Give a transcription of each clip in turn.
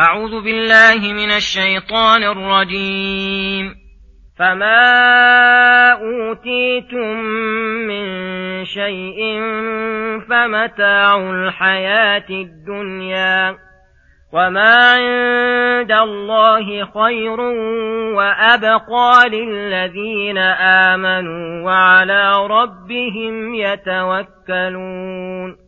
أعوذ بالله من الشيطان الرجيم. فما أوتيتم من شيء فمتاع الحياة الدنيا وما عند الله خير وأبقى للذين آمنوا وعلى ربهم يتوكلون.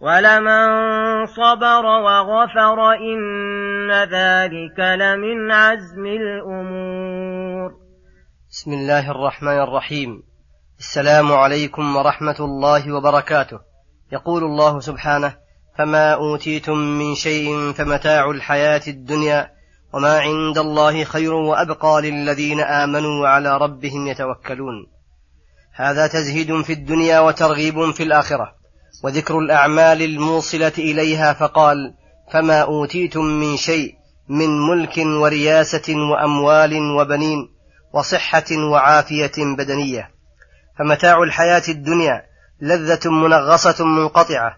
ولمن صبر وغفر إن ذلك لمن عزم الأمور. بسم الله الرحمن الرحيم. السلام عليكم ورحمة الله وبركاته. يقول الله سبحانه فما أوتيتم من شيء فمتاع الحياة الدنيا وما عند الله خير وأبقى للذين آمنوا وعلى ربهم يتوكلون. هذا تزهيد في الدنيا وترغيب في الآخرة. وذكر الأعمال الموصلة إليها فقال فما أوتيتم من شيء من ملك ورياسة وأموال وبنين وصحة وعافية بدنية. فمتاع الحياة الدنيا لذة منغصة منقطعة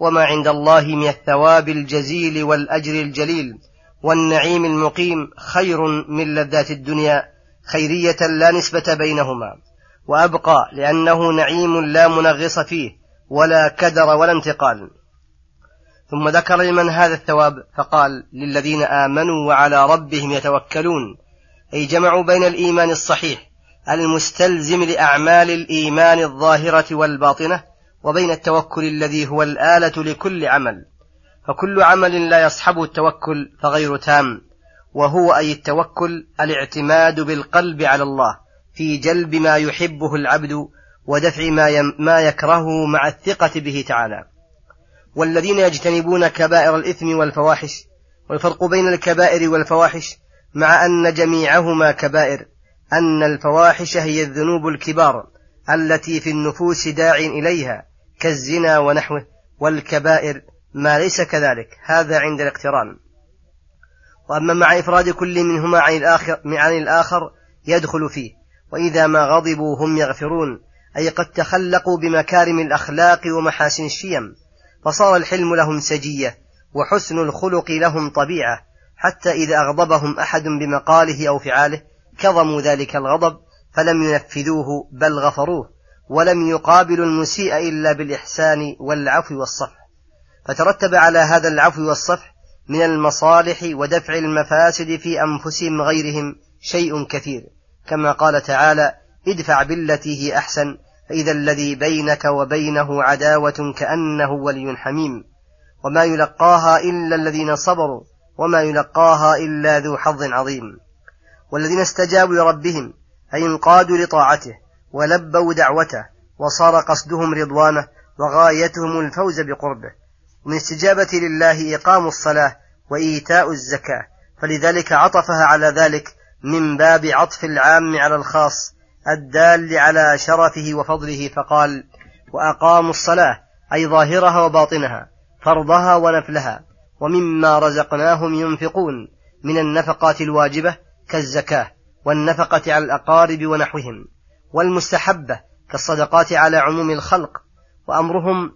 وما عند الله من الثواب الجزيل والأجر الجليل والنعيم المقيم خير من لذات الدنيا خيرية لا نسبة بينهما. وأبقى لأنه نعيم لا منغص فيه ولا كدر ولا انتقال. ثم ذكر لمن هذا الثواب فقال للذين آمنوا وعلى ربهم يتوكلون. أي جمعوا بين الإيمان الصحيح المستلزم لأعمال الإيمان الظاهرة والباطنة وبين التوكل الذي هو الآلة لكل عمل. فكل عمل لا يصحبه التوكل فغير تام. وهو أي التوكل الاعتماد بالقلب على الله في جلب ما يحبه العبد ودفع ما, ما يكرهه مع الثقة به تعالى. والذين يجتنبون كبائر الإثم والفواحش والفرق بين الكبائر والفواحش مع أن جميعهما كبائر أن الفواحش هي الذنوب الكبار التي في النفوس داع إليها كالزنا ونحوه والكبائر ما ليس كذلك. هذا عند الاقتران. وأما مع إفراد كل منهما عن الآخر, عن الآخر يدخل فيه وإذا ما غضبوا هم يغفرون. أي قد تخلقوا بمكارم الأخلاق ومحاسن الشيم فصار الحلم لهم سجية وحسن الخلق لهم طبيعة حتى إذا أغضبهم أحد بمقاله أو فعاله كظموا ذلك الغضب فلم ينفذوه بل غفروه ولم يقابلوا المسيء إلا بالإحسان والعفو والصفح. فترتب على هذا العفو والصفح من المصالح ودفع المفاسد في أنفسهم غيرهم شيء كثير. كما قال تعالى ادفع بالتي هي أحسن فإذا الذي بينك وبينه عداوة كأنه ولي حميم. وما يلقاها إلا الذين صبروا وما يلقاها إلا ذو حظ عظيم. والذين استجابوا لربهم أي انقادوا لطاعته ولبوا دعوته وصار قصدهم رضوانه وغايتهم الفوز بقربه. من استجابة لله إقام الصلاة وإيتاء الزكاة. فلذلك عطفها على ذلك من باب عطف العام على الخاص الدال على شرفه وفضله فقال وأقاموا الصلاة أي ظاهرها وباطنها فرضها ونفلها ومما رزقناهم ينفقون من النفقات الواجبة كالزكاة والنفقة على الأقارب ونحوهم والمستحبة كالصدقات على عموم الخلق وأمرهم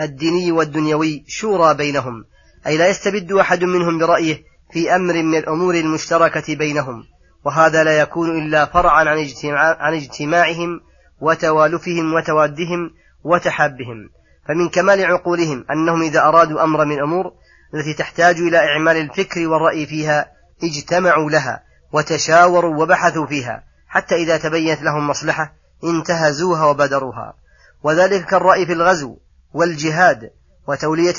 الديني والدنيوي شورى بينهم أي لا يستبد أحد منهم برأيه في أمر من الأمور المشتركة بينهم. وهذا لا يكون إلا فرعا عن, اجتماع عن اجتماعهم وتوالفهم وتوادهم وتحابهم. فمن كمال عقولهم أنهم إذا أرادوا أمر من الأمور التي تحتاج إلى إعمال الفكر والرأي فيها اجتمعوا لها وتشاوروا وبحثوا فيها حتى إذا تبينت لهم مصلحة انتهزوها وبدروها. وذلك كالرأي في الغزو والجهاد وتولية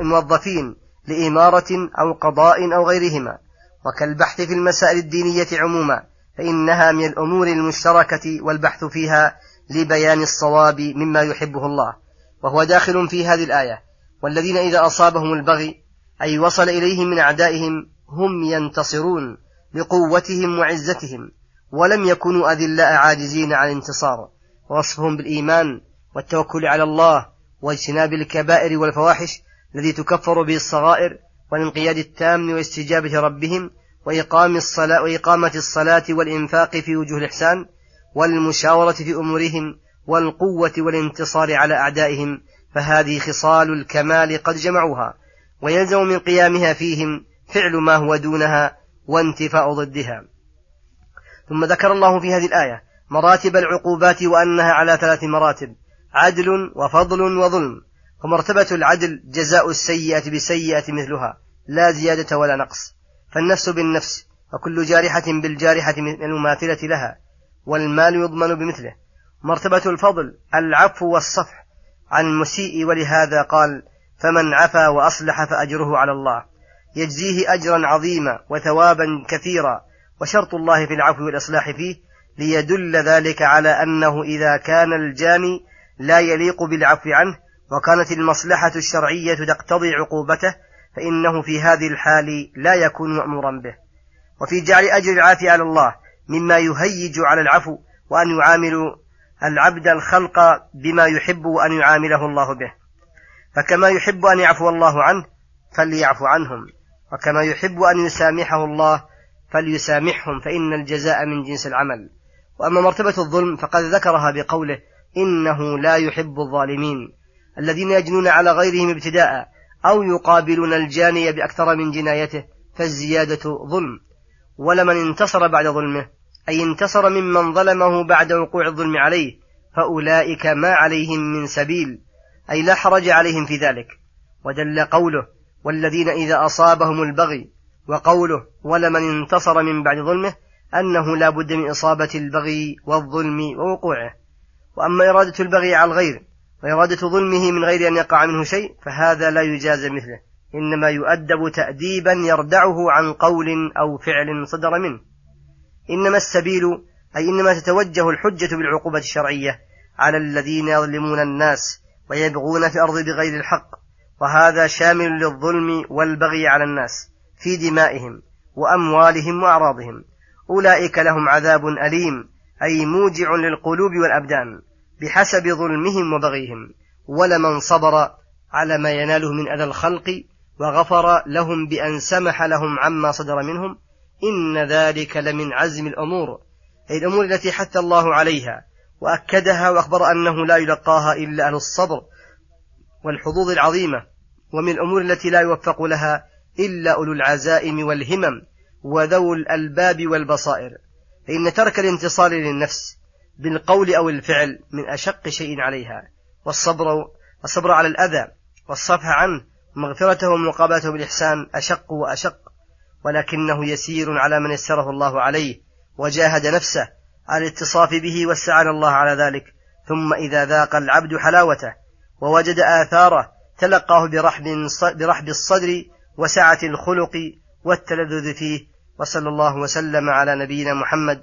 الموظفين لإمارة أو قضاء أو غيرهما. وكالبحث في المسائل الدينية عموما فإنها من الأمور المشتركة والبحث فيها لبيان الصواب مما يحبه الله. وهو داخل في هذه الآية. والذين إذا أصابهم البغي أي وصل إليهم من أعدائهم هم ينتصرون بقوتهم وعزتهم ولم يكونوا أذلاء عاجزين عن الانتصار. ووصفهم بالإيمان والتوكل على الله واجتناب الكبائر والفواحش الذي تكفر به الصغائر والانقياد التام واستجابة ربهم وإقام الصلاة وإقامة الصلاة والإنفاق في وجوه الإحسان والمشاورة في أمورهم والقوة والانتصار على أعدائهم فهذه خصال الكمال قد جمعوها ويلزم من قيامها فيهم فعل ما هو دونها وانتفاء ضدها. ثم ذكر الله في هذه الآية مراتب العقوبات وأنها على ثلاث مراتب عدل وفضل وظلم. فمرتبة العدل جزاء السيئة بسيئة مثلها لا زيادة ولا نقص. فالنفس بالنفس وكل جارحة بالجارحة المماثلة لها والمال يضمن بمثله. مرتبة الفضل العفو والصفح. عن المسيء ولهذا قال فمن عفا وأصلح فأجره على الله. يجزيه أجرا عظيما وثوابا كثيرا وشرط الله في العفو والإصلاح فيه ليدل ذلك على أنه إذا كان الجاني لا يليق بالعفو عنه وكانت المصلحة الشرعية تقتضي عقوبته فإنه في هذه الحال لا يكون مأمورا به. وفي جعل أجر العافية على الله مما يهيج على العفو وأن يعامل العبد الخلق بما يحب أن يعامله الله به. فكما يحب أن يعفو الله عنه فليعفو عنهم. وكما يحب أن يسامحه الله فليسامحهم فإن الجزاء من جنس العمل. وأما مرتبة الظلم فقد ذكرها بقوله إنه لا يحب الظالمين. الذين يجنون على غيرهم ابتداء أو يقابلون الجاني بأكثر من جنايته فالزيادة ظلم. ولمن انتصر بعد ظلمه أي انتصر ممن ظلمه بعد وقوع الظلم عليه فأولئك ما عليهم من سبيل أي لا حرج عليهم في ذلك. ودل قوله والذين إذا أصابهم البغي وقوله ولمن انتصر من بعد ظلمه أنه لا بد من إصابة البغي والظلم ووقوعه. وأما إرادة البغي على الغير وإرادة ظلمه من غير أن يقع منه شيء فهذا لا يجاز مثله. إنما يؤدب تأديبا يردعه عن قول أو فعل صدر منه. إنما السبيل أي إنما تتوجه الحجة بالعقوبة الشرعية على الذين يظلمون الناس ويبغون في الأرض بغير الحق وهذا شامل للظلم والبغي على الناس في دمائهم وأموالهم وأعراضهم. أولئك لهم عذاب أليم أي موجع للقلوب والأبدان. بحسب ظلمهم وبغيهم ولمن صبر على ما يناله من أذى الخلق وغفر لهم بأن سمح لهم عما صدر منهم إن ذلك لمن عزم الأمور. أي الأمور التي حث الله عليها وأكدها وأخبر أنه لا يلقاها إلا أهل الصبر والحظوظ العظيمة ومن الأمور التي لا يوفق لها إلا أولو العزائم والهمم وذو الألباب والبصائر. فإن ترك الانتصار للنفس بالقول أو الفعل من أشق شيء عليها والصبر الصبر على الأذى والصفح عنه ومغفرته ومقابلته بالإحسان أشق وأشق ولكنه يسير على من يسره الله عليه وجاهد نفسه على الاتصاف به واستعان الله على ذلك ثم إذا ذاق العبد حلاوته ووجد آثاره تلقاه برحب, برحب الصدر وسعة الخلق والتلذذ فيه وصلى الله وسلم على نبينا محمد